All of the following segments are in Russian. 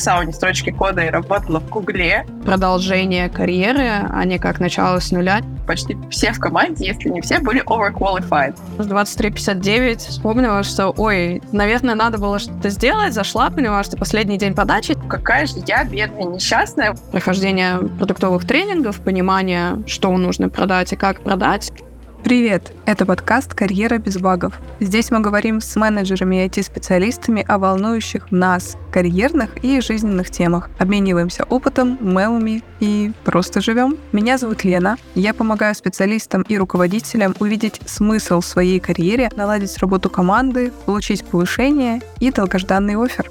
написала ни строчки кода и работала в Гугле. Продолжение карьеры, а не как начало с нуля. Почти все в команде, если не все, были overqualified. С 23.59 вспомнила, что, ой, наверное, надо было что-то сделать, зашла, поняла, что последний день подачи. Какая же я бедная, несчастная. Прохождение продуктовых тренингов, понимание, что нужно продать и как продать. Привет! Это подкаст «Карьера без багов». Здесь мы говорим с менеджерами и IT-специалистами о волнующих нас, карьерных и жизненных темах. Обмениваемся опытом, мемами и просто живем. Меня зовут Лена. Я помогаю специалистам и руководителям увидеть смысл в своей карьере, наладить работу команды, получить повышение и долгожданный офер.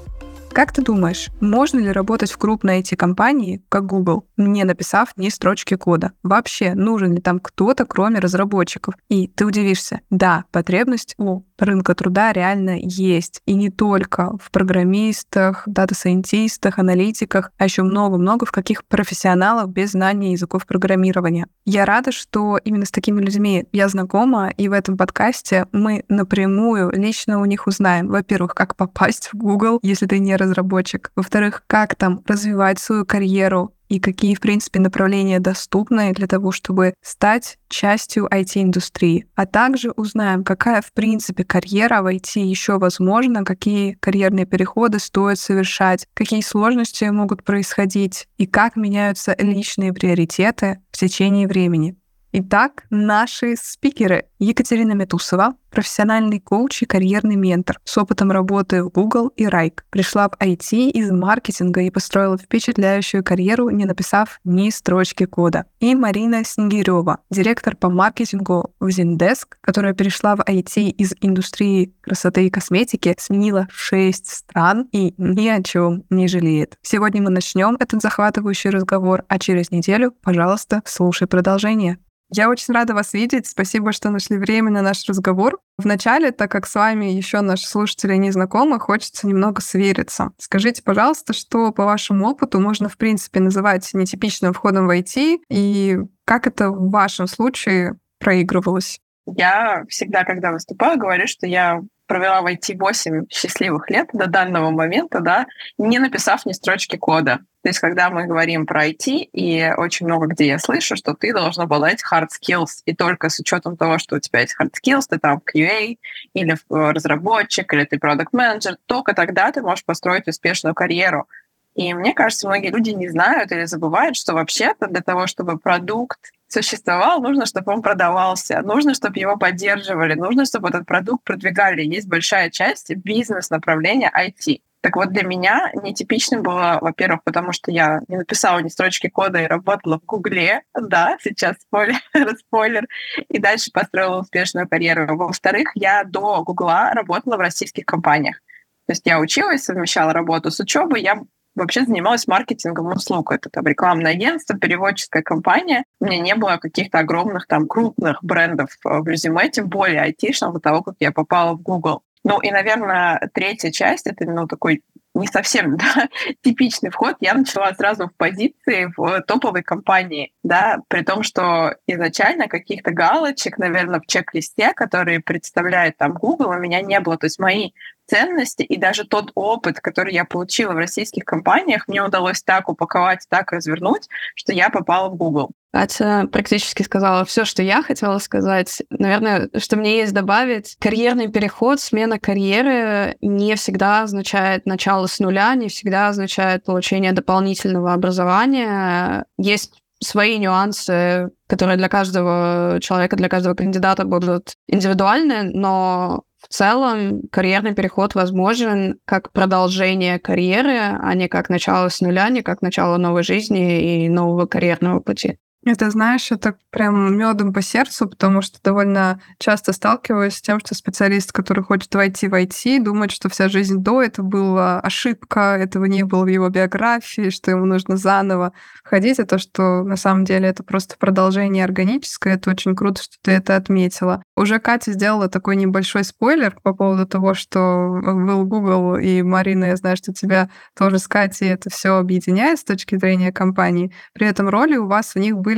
Как ты думаешь, можно ли работать в крупной IT-компании, как Google, не написав ни строчки кода? Вообще, нужен ли там кто-то, кроме разработчиков? И ты удивишься, да, потребность у рынка труда реально есть. И не только в программистах, дата-сайентистах, аналитиках, а еще много-много в каких профессионалах без знания языков программирования. Я рада, что именно с такими людьми я знакома, и в этом подкасте мы напрямую лично у них узнаем, во-первых, как попасть в Google, если ты не разработчик, во-вторых, как там развивать свою карьеру, и какие, в принципе, направления доступны для того, чтобы стать частью IT-индустрии. А также узнаем, какая, в принципе, карьера в IT еще возможна, какие карьерные переходы стоит совершать, какие сложности могут происходить и как меняются личные приоритеты в течение времени. Итак, наши спикеры. Екатерина Метусова, профессиональный коуч и карьерный ментор с опытом работы в Google и Райк. Пришла в IT из маркетинга и построила впечатляющую карьеру, не написав ни строчки кода. И Марина Снегирева, директор по маркетингу в Zendesk, которая перешла в IT из индустрии красоты и косметики, сменила 6 стран и ни о чем не жалеет. Сегодня мы начнем этот захватывающий разговор, а через неделю, пожалуйста, слушай продолжение. Я очень рада вас видеть. Спасибо, что нашли время на наш разговор. Вначале, так как с вами еще наши слушатели не знакомы, хочется немного свериться. Скажите, пожалуйста, что по вашему опыту можно, в принципе, называть нетипичным входом в IT, и как это в вашем случае проигрывалось? Я всегда, когда выступаю, говорю, что я провела в IT 8 счастливых лет до данного момента, да, не написав ни строчки кода. То есть, когда мы говорим про IT, и очень много где я слышу, что ты должна обладать hard skills, и только с учетом того, что у тебя есть hard skills, ты там QA, или разработчик, или ты продукт менеджер только тогда ты можешь построить успешную карьеру. И мне кажется, многие люди не знают или забывают, что вообще-то для того, чтобы продукт существовал, нужно, чтобы он продавался, нужно, чтобы его поддерживали, нужно, чтобы этот продукт продвигали. Есть большая часть бизнес-направления IT. Так вот, для меня нетипичным было, во-первых, потому что я не написала ни строчки кода и работала в Гугле, да, сейчас спойлер, спойлер, и дальше построила успешную карьеру. Во-вторых, я до Гугла работала в российских компаниях. То есть я училась, совмещала работу с учебой, я вообще занималась маркетингом услуг. Это там рекламное агентство, переводческая компания. У меня не было каких-то огромных там крупных брендов э, в резюме, тем более айтишного до того, как я попала в Google. Ну и, наверное, третья часть — это ну, такой не совсем да, типичный вход. Я начала сразу в позиции в топовой компании, да, при том, что изначально каких-то галочек, наверное, в чек-листе, которые представляет там Google, у меня не было. То есть мои ценности и даже тот опыт, который я получила в российских компаниях, мне удалось так упаковать, так развернуть, что я попала в Google. Катя практически сказала все, что я хотела сказать. Наверное, что мне есть добавить, карьерный переход, смена карьеры не всегда означает начало с нуля, не всегда означает получение дополнительного образования. Есть свои нюансы, которые для каждого человека, для каждого кандидата будут индивидуальны, но в целом карьерный переход возможен как продолжение карьеры, а не как начало с нуля, не как начало новой жизни и нового карьерного пути. Это, знаешь, это прям медом по сердцу, потому что довольно часто сталкиваюсь с тем, что специалист, который хочет войти в IT, думает, что вся жизнь до это была ошибка, этого не было в его биографии, что ему нужно заново ходить, а то, что на самом деле это просто продолжение органическое, это очень круто, что ты это отметила. Уже Катя сделала такой небольшой спойлер по поводу того, что был Google и Марина, я знаю, что тебя тоже с Катей это все объединяет с точки зрения компании. При этом роли у вас в них были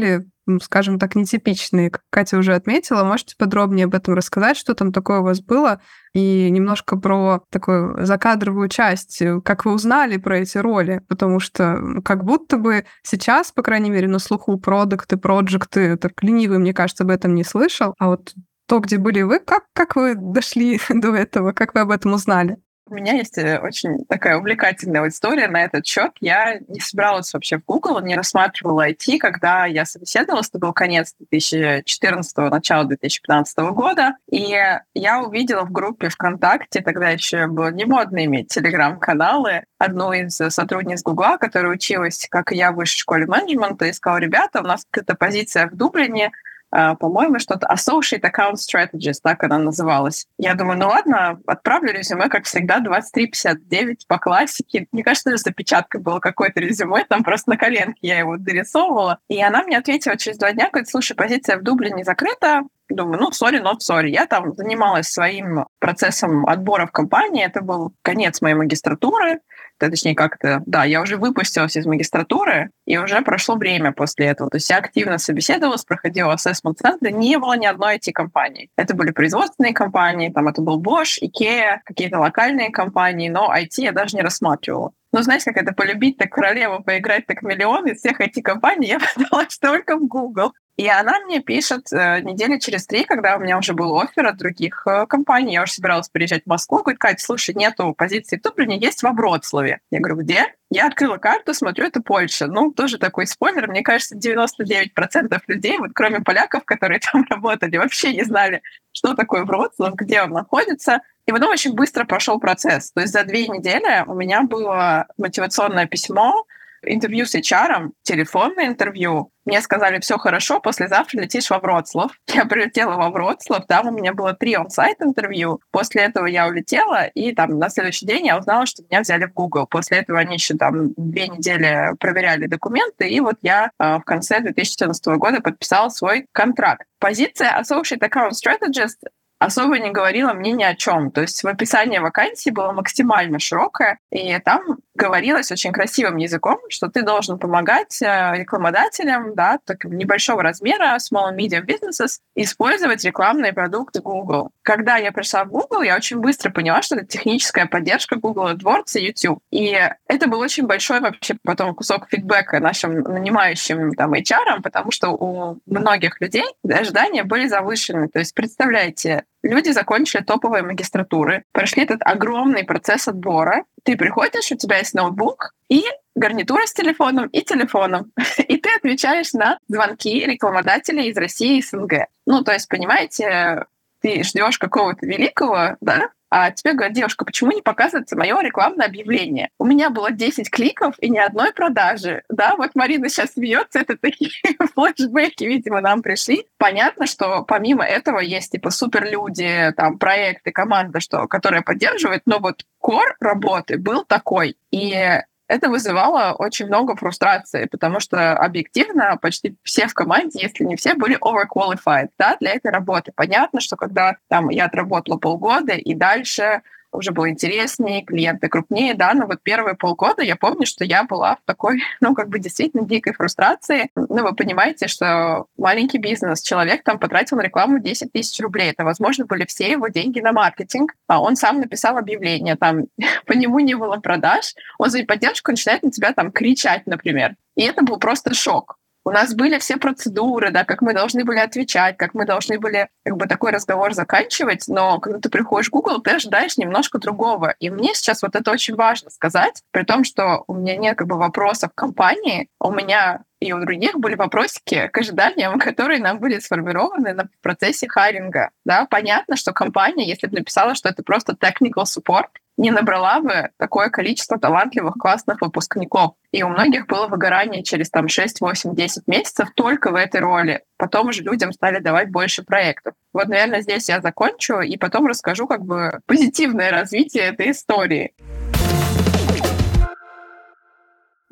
скажем так, нетипичные, как Катя уже отметила. Можете подробнее об этом рассказать, что там такое у вас было, и немножко про такую закадровую часть, как вы узнали про эти роли, потому что как будто бы сейчас, по крайней мере, на слуху продукты, проекты, так ленивый, мне кажется, об этом не слышал, а вот то, где были вы, как, как вы дошли до этого, как вы об этом узнали? У меня есть э, очень такая увлекательная история на этот счет. Я не собиралась вообще в Google, не рассматривала IT, когда я собеседовалась, это был конец 2014 начало 2015 года, и я увидела в группе ВКонтакте, тогда еще было не модно иметь телеграм-каналы, одну из сотрудниц Гугла, которая училась, как и я, в высшей школе менеджмента, и сказала, ребята, у нас какая-то позиция в Дублине, по-моему, что-то Associate Account Strategist, так она называлась. Я думаю, ну ладно, отправлю резюме, как всегда, 23.59 по классике. Мне кажется, даже запечаткой было какое-то резюме, там просто на коленке я его дорисовывала. И она мне ответила через два дня, говорит, слушай, позиция в Дублине закрыта, Думаю, ну, сори, но сори. Я там занималась своим процессом отбора в компании. Это был конец моей магистратуры точнее как-то, да, я уже выпустилась из магистратуры, и уже прошло время после этого. То есть я активно собеседовалась, проходила ассессмент центры не было ни одной IT-компании. Это были производственные компании, там это был Bosch, IKEA, какие-то локальные компании, но IT я даже не рассматривала. Ну, знаете, как это полюбить так королеву, поиграть так миллион из всех IT-компаний, я подалась только в Google. И она мне пишет э, недели через три, когда у меня уже был офер от других э, компаний, я уже собиралась приезжать в Москву, говорит, Катя, слушай, нету позиции в Дублине, есть во Вроцлаве. Я говорю, где? Я открыла карту, смотрю, это Польша. Ну, тоже такой спойлер. Мне кажется, 99% людей, вот кроме поляков, которые там работали, вообще не знали, что такое Вроцлав, где он находится. И потом очень быстро прошел процесс. То есть за две недели у меня было мотивационное письмо, интервью с HR, телефонное интервью. Мне сказали, все хорошо, послезавтра летишь во Вроцлав. Я прилетела во Вроцлав, там у меня было три он-сайт интервью. После этого я улетела, и там на следующий день я узнала, что меня взяли в Google. После этого они еще там две недели проверяли документы, и вот я э, в конце 2014 года подписала свой контракт. Позиция Associate Account Strategist особо не говорила мне ни о чем. То есть в описании вакансии было максимально широкое, и там говорилось очень красивым языком, что ты должен помогать э, рекламодателям, да, так, небольшого размера, small and medium businesses, использовать рекламные продукты Google. Когда я пришла в Google, я очень быстро поняла, что это техническая поддержка Google AdWords и YouTube. И это был очень большой вообще потом кусок фидбэка нашим нанимающим там HR, потому что у многих людей ожидания были завышены. То есть представляете, люди закончили топовые магистратуры, прошли этот огромный процесс отбора, ты приходишь, у тебя есть ноутбук и гарнитура с телефоном и телефоном. И ты отвечаешь на звонки рекламодателей из России и СНГ. Ну, то есть, понимаете, ты ждешь какого-то великого, да, а тебе говорят, девушка, почему не показывается мое рекламное объявление? У меня было 10 кликов и ни одной продажи. Да, вот Марина сейчас смеется, это такие флешбеки, видимо, нам пришли. Понятно, что помимо этого есть типа суперлюди, там, проекты, команда, что, которая поддерживает, но вот кор работы был такой. И это вызывало очень много фрустрации, потому что объективно почти все в команде, если не все, были overqualified да, для этой работы. Понятно, что когда там я отработала полгода и дальше уже было интереснее, клиенты крупнее, да, но вот первые полгода я помню, что я была в такой, ну, как бы действительно дикой фрустрации. Ну, вы понимаете, что маленький бизнес, человек там потратил на рекламу 10 тысяч рублей, это, возможно, были все его деньги на маркетинг, а он сам написал объявление, там, по нему не было продаж, он за поддержку начинает на тебя там кричать, например. И это был просто шок. У нас были все процедуры, да, как мы должны были отвечать, как мы должны были как бы такой разговор заканчивать, но когда ты приходишь в Google, ты ожидаешь немножко другого. И мне сейчас вот это очень важно сказать, при том, что у меня нет как бы вопросов компании, у меня и у других были вопросики к ожиданиям, которые нам были сформированы на процессе хайринга. Да, понятно, что компания, если бы написала, что это просто technical support, не набрала бы такое количество талантливых, классных выпускников. И у многих было выгорание через там 6, 8, 10 месяцев только в этой роли. Потом уже людям стали давать больше проектов. Вот, наверное, здесь я закончу и потом расскажу как бы позитивное развитие этой истории.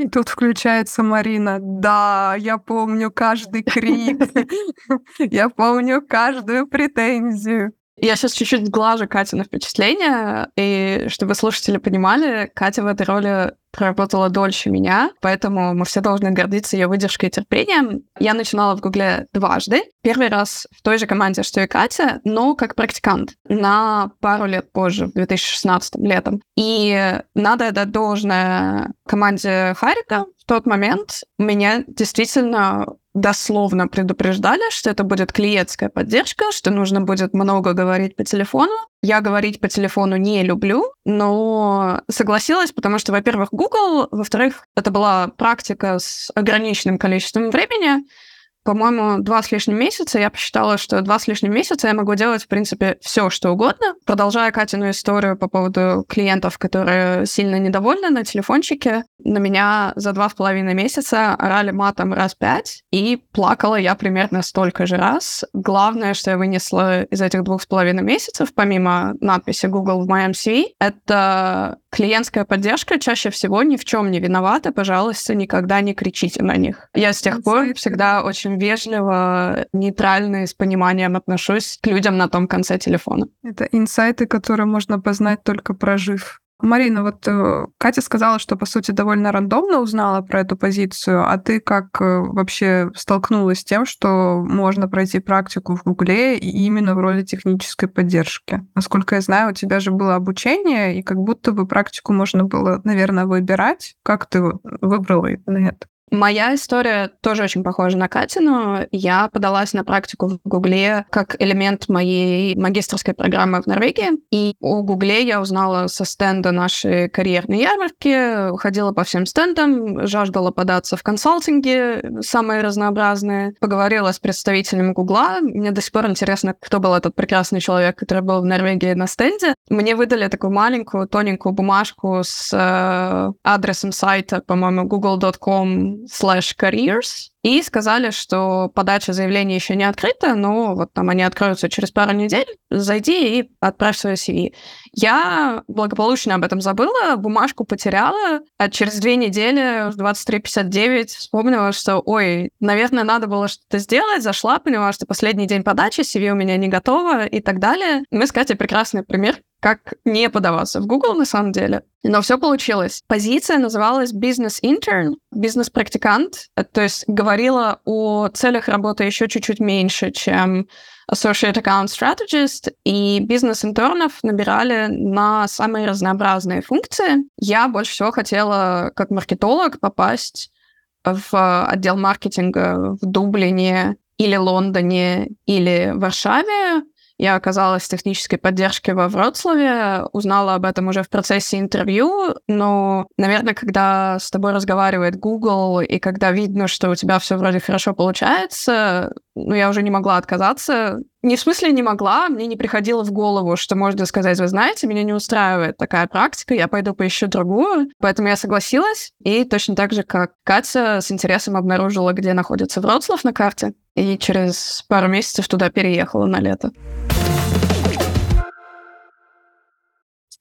И тут включается Марина. Да, я помню каждый крик. Я помню каждую претензию. Я сейчас чуть-чуть сглажу Катя впечатление, и чтобы слушатели понимали, Катя в этой роли проработала дольше меня, поэтому мы все должны гордиться ее выдержкой и терпением. Я начинала в Гугле дважды. Первый раз в той же команде, что и Катя, но как практикант на пару лет позже, в 2016 летом. И надо отдать должное команде Харика. В тот момент меня действительно дословно предупреждали, что это будет клиентская поддержка, что нужно будет много говорить по телефону. Я говорить по телефону не люблю, но согласилась, потому что, во-первых, Google, во-вторых, это была практика с ограниченным количеством времени, по-моему, два с лишним месяца. Я посчитала, что два с лишним месяца я могу делать, в принципе, все, что угодно. Продолжая Катину историю по поводу клиентов, которые сильно недовольны на телефончике, на меня за два с половиной месяца орали матом раз пять, и плакала я примерно столько же раз. Главное, что я вынесла из этих двух с половиной месяцев, помимо надписи Google в моем CV, это клиентская поддержка чаще всего ни в чем не виновата, пожалуйста, никогда не кричите на них. Я с тех пор всегда очень вежливо, нейтрально и с пониманием отношусь к людям на том конце телефона. Это инсайты, которые можно познать только прожив. Марина, вот э, Катя сказала, что, по сути, довольно рандомно узнала про эту позицию, а ты как э, вообще столкнулась с тем, что можно пройти практику в Гугле именно в роли технической поддержки? Насколько я знаю, у тебя же было обучение, и как будто бы практику можно было, наверное, выбирать. Как ты выбрала именно это? Моя история тоже очень похожа на Катину. Я подалась на практику в Гугле как элемент моей магистрской программы в Норвегии. И о Гугле я узнала со стенда нашей карьерной ярмарки, ходила по всем стендам, жаждала податься в консалтинге самые разнообразные, поговорила с представителями Гугла. Мне до сих пор интересно, кто был этот прекрасный человек, который был в Норвегии на стенде. Мне выдали такую маленькую, тоненькую бумажку с э, адресом сайта, по-моему, google.com slash careers, и сказали, что подача заявления еще не открыта, но вот там они откроются через пару недель, зайди и отправь свое CV. Я благополучно об этом забыла, бумажку потеряла, а через две недели в 23.59 вспомнила, что, ой, наверное, надо было что-то сделать, зашла, поняла, что последний день подачи, CV у меня не готово и так далее. Мы с Катей прекрасный пример, как не подаваться в Google на самом деле. Но все получилось. Позиция называлась бизнес-интерн, бизнес-практикант, то есть говорила о целях работы еще чуть-чуть меньше, чем Associate Account Strategist, и бизнес-интернов набирали на самые разнообразные функции. Я больше всего хотела, как маркетолог, попасть в отдел маркетинга в Дублине или Лондоне или Варшаве, я оказалась в технической поддержке во Вроцлаве, узнала об этом уже в процессе интервью, но, наверное, когда с тобой разговаривает Google, и когда видно, что у тебя все вроде хорошо получается, ну, я уже не могла отказаться. Не в смысле не могла, мне не приходило в голову, что можно сказать, вы знаете, меня не устраивает такая практика, я пойду поищу другую. Поэтому я согласилась, и точно так же, как Катя с интересом обнаружила, где находится Вроцлав на карте, и через пару месяцев туда переехала на лето.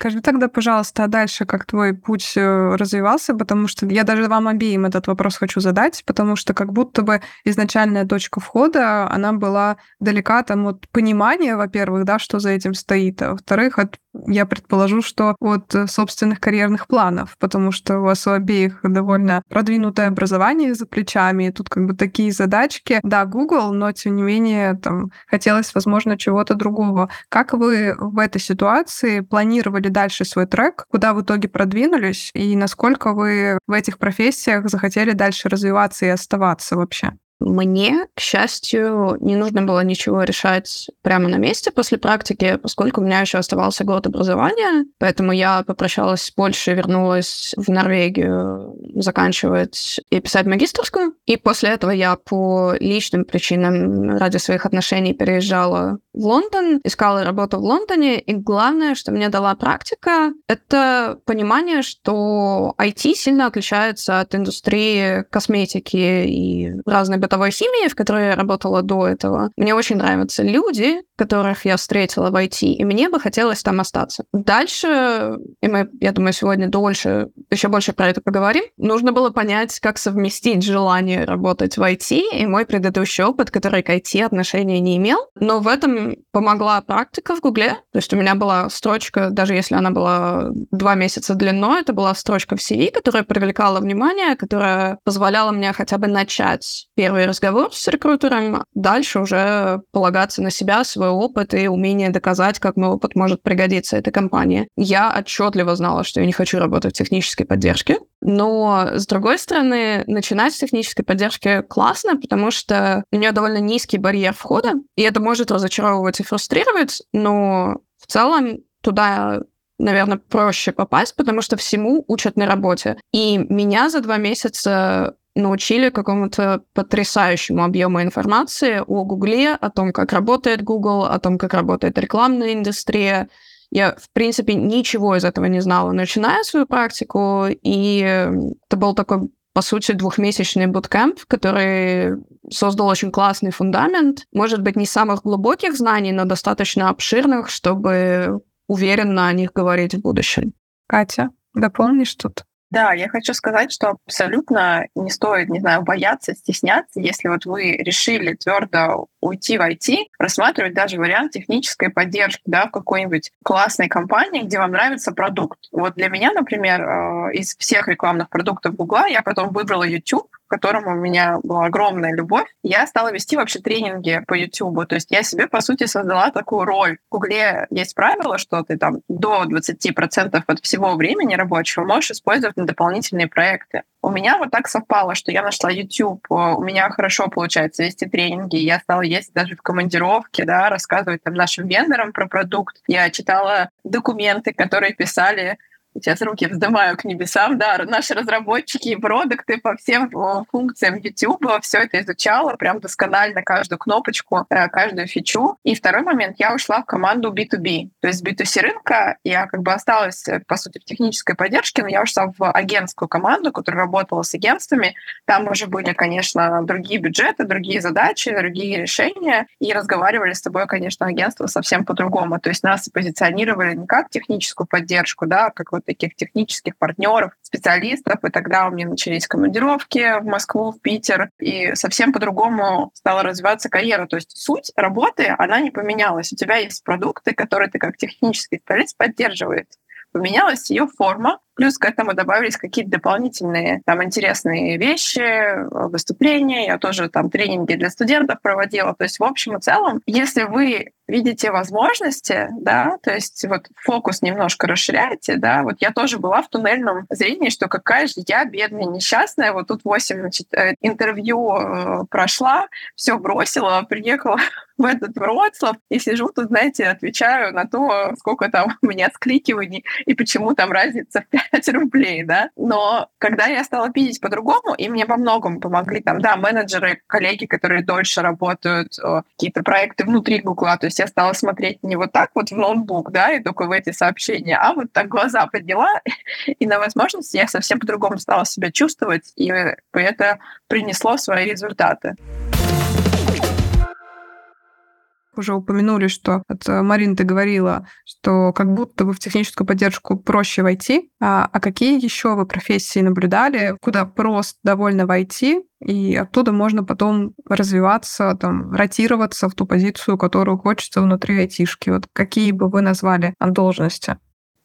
Скажи тогда, пожалуйста, а дальше как твой путь э, развивался, потому что я даже вам обеим этот вопрос хочу задать, потому что как будто бы изначальная точка входа, она была далека там от понимания, во-первых, да, что за этим стоит, а во-вторых, от я предположу, что от собственных карьерных планов, потому что у вас у обеих довольно продвинутое образование за плечами, и тут как бы такие задачки. Да, Google, но тем не менее там хотелось, возможно, чего-то другого. Как вы в этой ситуации планировали дальше свой трек, куда в итоге продвинулись, и насколько вы в этих профессиях захотели дальше развиваться и оставаться вообще? Мне, к счастью, не нужно было ничего решать прямо на месте после практики, поскольку у меня еще оставался год образования, поэтому я попрощалась с Польшей, вернулась в Норвегию заканчивать и писать магистрскую. И после этого я по личным причинам ради своих отношений переезжала в Лондон, искала работу в Лондоне, и главное, что мне дала практика, это понимание, что IT сильно отличается от индустрии косметики и разной бытовой химии, в которой я работала до этого, мне очень нравятся люди, которых я встретила в IT, и мне бы хотелось там остаться. Дальше, и мы, я думаю, сегодня дольше, еще больше про это поговорим, нужно было понять, как совместить желание работать в IT и мой предыдущий опыт, который к IT отношения не имел. Но в этом помогла практика в Гугле. То есть у меня была строчка, даже если она была два месяца длиной, это была строчка в CV, которая привлекала внимание, которая позволяла мне хотя бы начать первый разговор с рекрутером, дальше уже полагаться на себя, свой опыт и умение доказать, как мой опыт может пригодиться этой компании. Я отчетливо знала, что я не хочу работать в технической поддержке, но, с другой стороны, начинать с технической поддержки классно, потому что у нее довольно низкий барьер входа, и это может разочаровывать и фрустрировать, но в целом туда наверное, проще попасть, потому что всему учат на работе. И меня за два месяца научили какому-то потрясающему объему информации о Гугле, о том, как работает Google, о том, как работает рекламная индустрия. Я, в принципе, ничего из этого не знала, начиная свою практику, и это был такой по сути, двухмесячный буткэмп, который создал очень классный фундамент. Может быть, не самых глубоких знаний, но достаточно обширных, чтобы уверенно о них говорить в будущем. Катя, дополнишь тут? Да, я хочу сказать, что абсолютно не стоит, не знаю, бояться, стесняться, если вот вы решили твердо уйти в IT, рассматривать даже вариант технической поддержки да, в какой-нибудь классной компании, где вам нравится продукт. Вот для меня, например, э, из всех рекламных продуктов Google я потом выбрала YouTube, которому у меня была огромная любовь, я стала вести вообще тренинги по YouTube. То есть я себе, по сути, создала такую роль. В Гугле есть правило, что ты там до 20% от всего времени рабочего можешь использовать на дополнительные проекты. У меня вот так совпало, что я нашла YouTube, у меня хорошо получается вести тренинги, я стала ездить даже в командировки, да, рассказывать там нашим вендорам про продукт. Я читала документы, которые писали сейчас руки вздымаю к небесам, да, наши разработчики и продукты по всем функциям YouTube, все это изучала, прям досконально каждую кнопочку, э, каждую фичу. И второй момент, я ушла в команду B2B, то есть B2C рынка, я как бы осталась, э, по сути, в технической поддержке, но я ушла в агентскую команду, которая работала с агентствами. Там уже были, конечно, другие бюджеты, другие задачи, другие решения, и разговаривали с тобой, конечно, агентство совсем по-другому. То есть нас позиционировали не как техническую поддержку, да, а как вот таких технических партнеров, специалистов, и тогда у меня начались командировки в Москву, в Питер, и совсем по-другому стала развиваться карьера. То есть суть работы, она не поменялась. У тебя есть продукты, которые ты как технический специалист поддерживаешь. Поменялась ее форма, Плюс к этому добавились какие-то дополнительные там интересные вещи, выступления. Я тоже там тренинги для студентов проводила. То есть в общем и целом, если вы видите возможности, да, то есть вот фокус немножко расширяете, да, вот я тоже была в туннельном зрении, что какая же я бедная, несчастная, вот тут 8 значит, э, интервью э, прошла, все бросила, приехала в этот Вроцлав и сижу тут, знаете, отвечаю на то, сколько там у меня скликиваний и почему там разница в 5 рублей, да. Но когда я стала видеть по-другому, и мне по многому помогли там, да, менеджеры, коллеги, которые дольше работают, какие-то проекты внутри Гугла, то есть я стала смотреть не вот так вот в ноутбук, да, и только в эти сообщения, а вот так глаза подняла, и на возможности я совсем по-другому стала себя чувствовать, и это принесло свои результаты уже упомянули, что от э, Марин ты говорила, что как будто бы в техническую поддержку проще войти. А, а какие еще вы профессии наблюдали, куда просто довольно войти, и оттуда можно потом развиваться, там, ротироваться в ту позицию, которую хочется внутри айтишки. Вот какие бы вы назвали должности?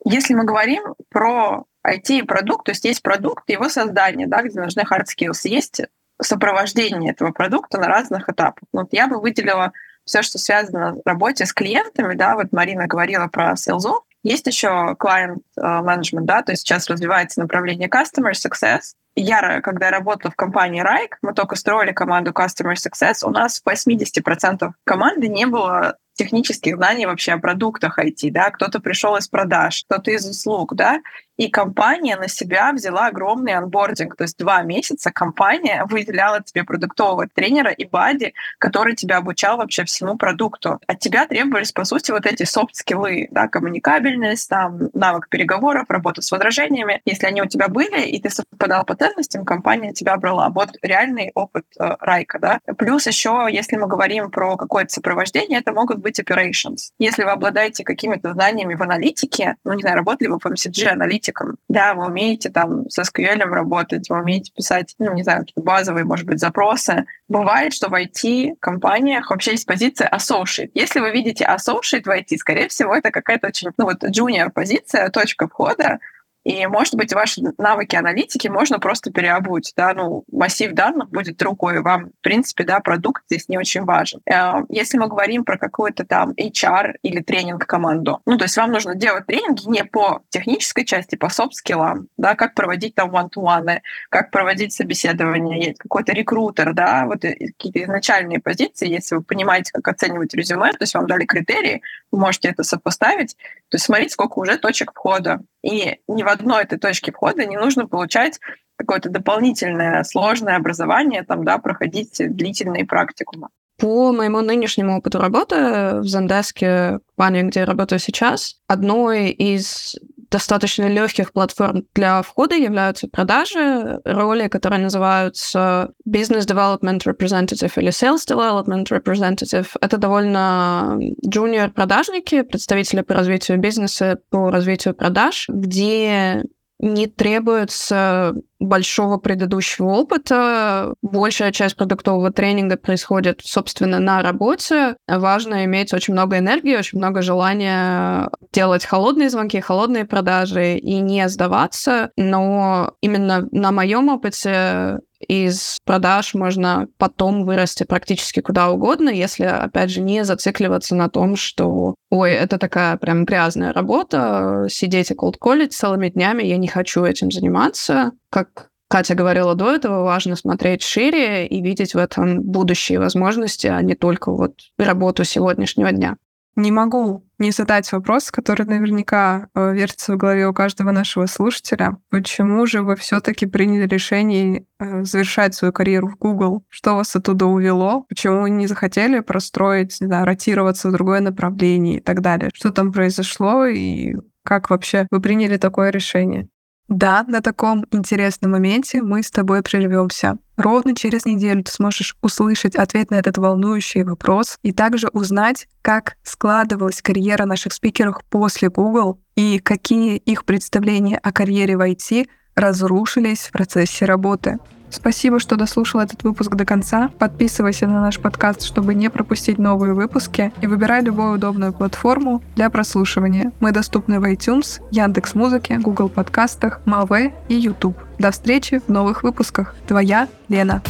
Если мы говорим про IT-продукт, то есть есть продукт, его создание, да, где нужны hard skills, есть сопровождение этого продукта на разных этапах. Вот я бы выделила все, что связано с работе с клиентами, да, вот Марина говорила про селзов, есть еще client management, да, то есть сейчас развивается направление customer success. Я, когда работала в компании Райк, мы только строили команду Customer Success, у нас в 80% команды не было технических знаний вообще о продуктах IT, да, кто-то пришел из продаж, кто-то из услуг, да, и компания на себя взяла огромный анбординг. То есть два месяца компания выделяла тебе продуктового тренера и бади, который тебя обучал вообще всему продукту. От тебя требовались, по сути, вот эти софт-скиллы, да, коммуникабельность, там, навык переговоров, работа с возражениями. Если они у тебя были, и ты совпадал по ценностям, компания тебя брала. Вот реальный опыт э, Райка, да. Плюс еще, если мы говорим про какое-то сопровождение, это могут быть operations. Если вы обладаете какими-то знаниями в аналитике, ну, не знаю, работали вы в MCG аналитике, аналитиком. Да, вы умеете там со SQL работать, вы умеете писать, ну, не знаю, базовые, может быть, запросы. Бывает, что в IT-компаниях вообще есть позиция associate. Если вы видите associate в IT, скорее всего, это какая-то очень, ну, вот junior позиция, точка входа, и, может быть, ваши навыки аналитики можно просто переобуть. Да? Ну, массив данных будет другой. Вам, в принципе, да, продукт здесь не очень важен. Э, если мы говорим про какой-то там HR или тренинг-команду, ну, то есть вам нужно делать тренинги не по технической части, по софт-скиллам, да, как проводить там one-to-one, как проводить собеседование, какой-то рекрутер, да, вот какие-то изначальные позиции, если вы понимаете, как оценивать резюме, то есть вам дали критерии, вы можете это сопоставить, то есть смотрите, сколько уже точек входа. И ни в одной этой точке входа не нужно получать какое-то дополнительное сложное образование, там, да, проходить длительные практикумы. По моему нынешнему опыту работы в Зандеске, компании, где я работаю сейчас, одной из достаточно легких платформ для входа являются продажи, роли, которые называются Business Development Representative или Sales Development Representative. Это довольно junior продажники, представители по развитию бизнеса, по развитию продаж, где не требуется большого предыдущего опыта. Большая часть продуктового тренинга происходит, собственно, на работе. Важно иметь очень много энергии, очень много желания делать холодные звонки, холодные продажи и не сдаваться. Но именно на моем опыте из продаж можно потом вырасти практически куда угодно, если, опять же, не зацикливаться на том, что, ой, это такая прям грязная работа, сидеть и колд-колить целыми днями, я не хочу этим заниматься. Как Катя говорила до этого, важно смотреть шире и видеть в этом будущие возможности, а не только вот работу сегодняшнего дня. Не могу не задать вопрос, который наверняка э, вертится в голове у каждого нашего слушателя. Почему же вы все-таки приняли решение э, завершать свою карьеру в Google? Что вас оттуда увело? Почему вы не захотели простроить, не знаю, ротироваться в другое направление и так далее? Что там произошло и как вообще вы приняли такое решение? Да, на таком интересном моменте мы с тобой прервемся. Ровно через неделю ты сможешь услышать ответ на этот волнующий вопрос и также узнать, как складывалась карьера наших спикеров после Google и какие их представления о карьере в IT разрушились в процессе работы. Спасибо, что дослушал этот выпуск до конца. Подписывайся на наш подкаст, чтобы не пропустить новые выпуски, и выбирай любую удобную платформу для прослушивания. Мы доступны в iTunes, Яндекс Музыке, Google подкастах, Маве и YouTube. До встречи в новых выпусках. Твоя Лена.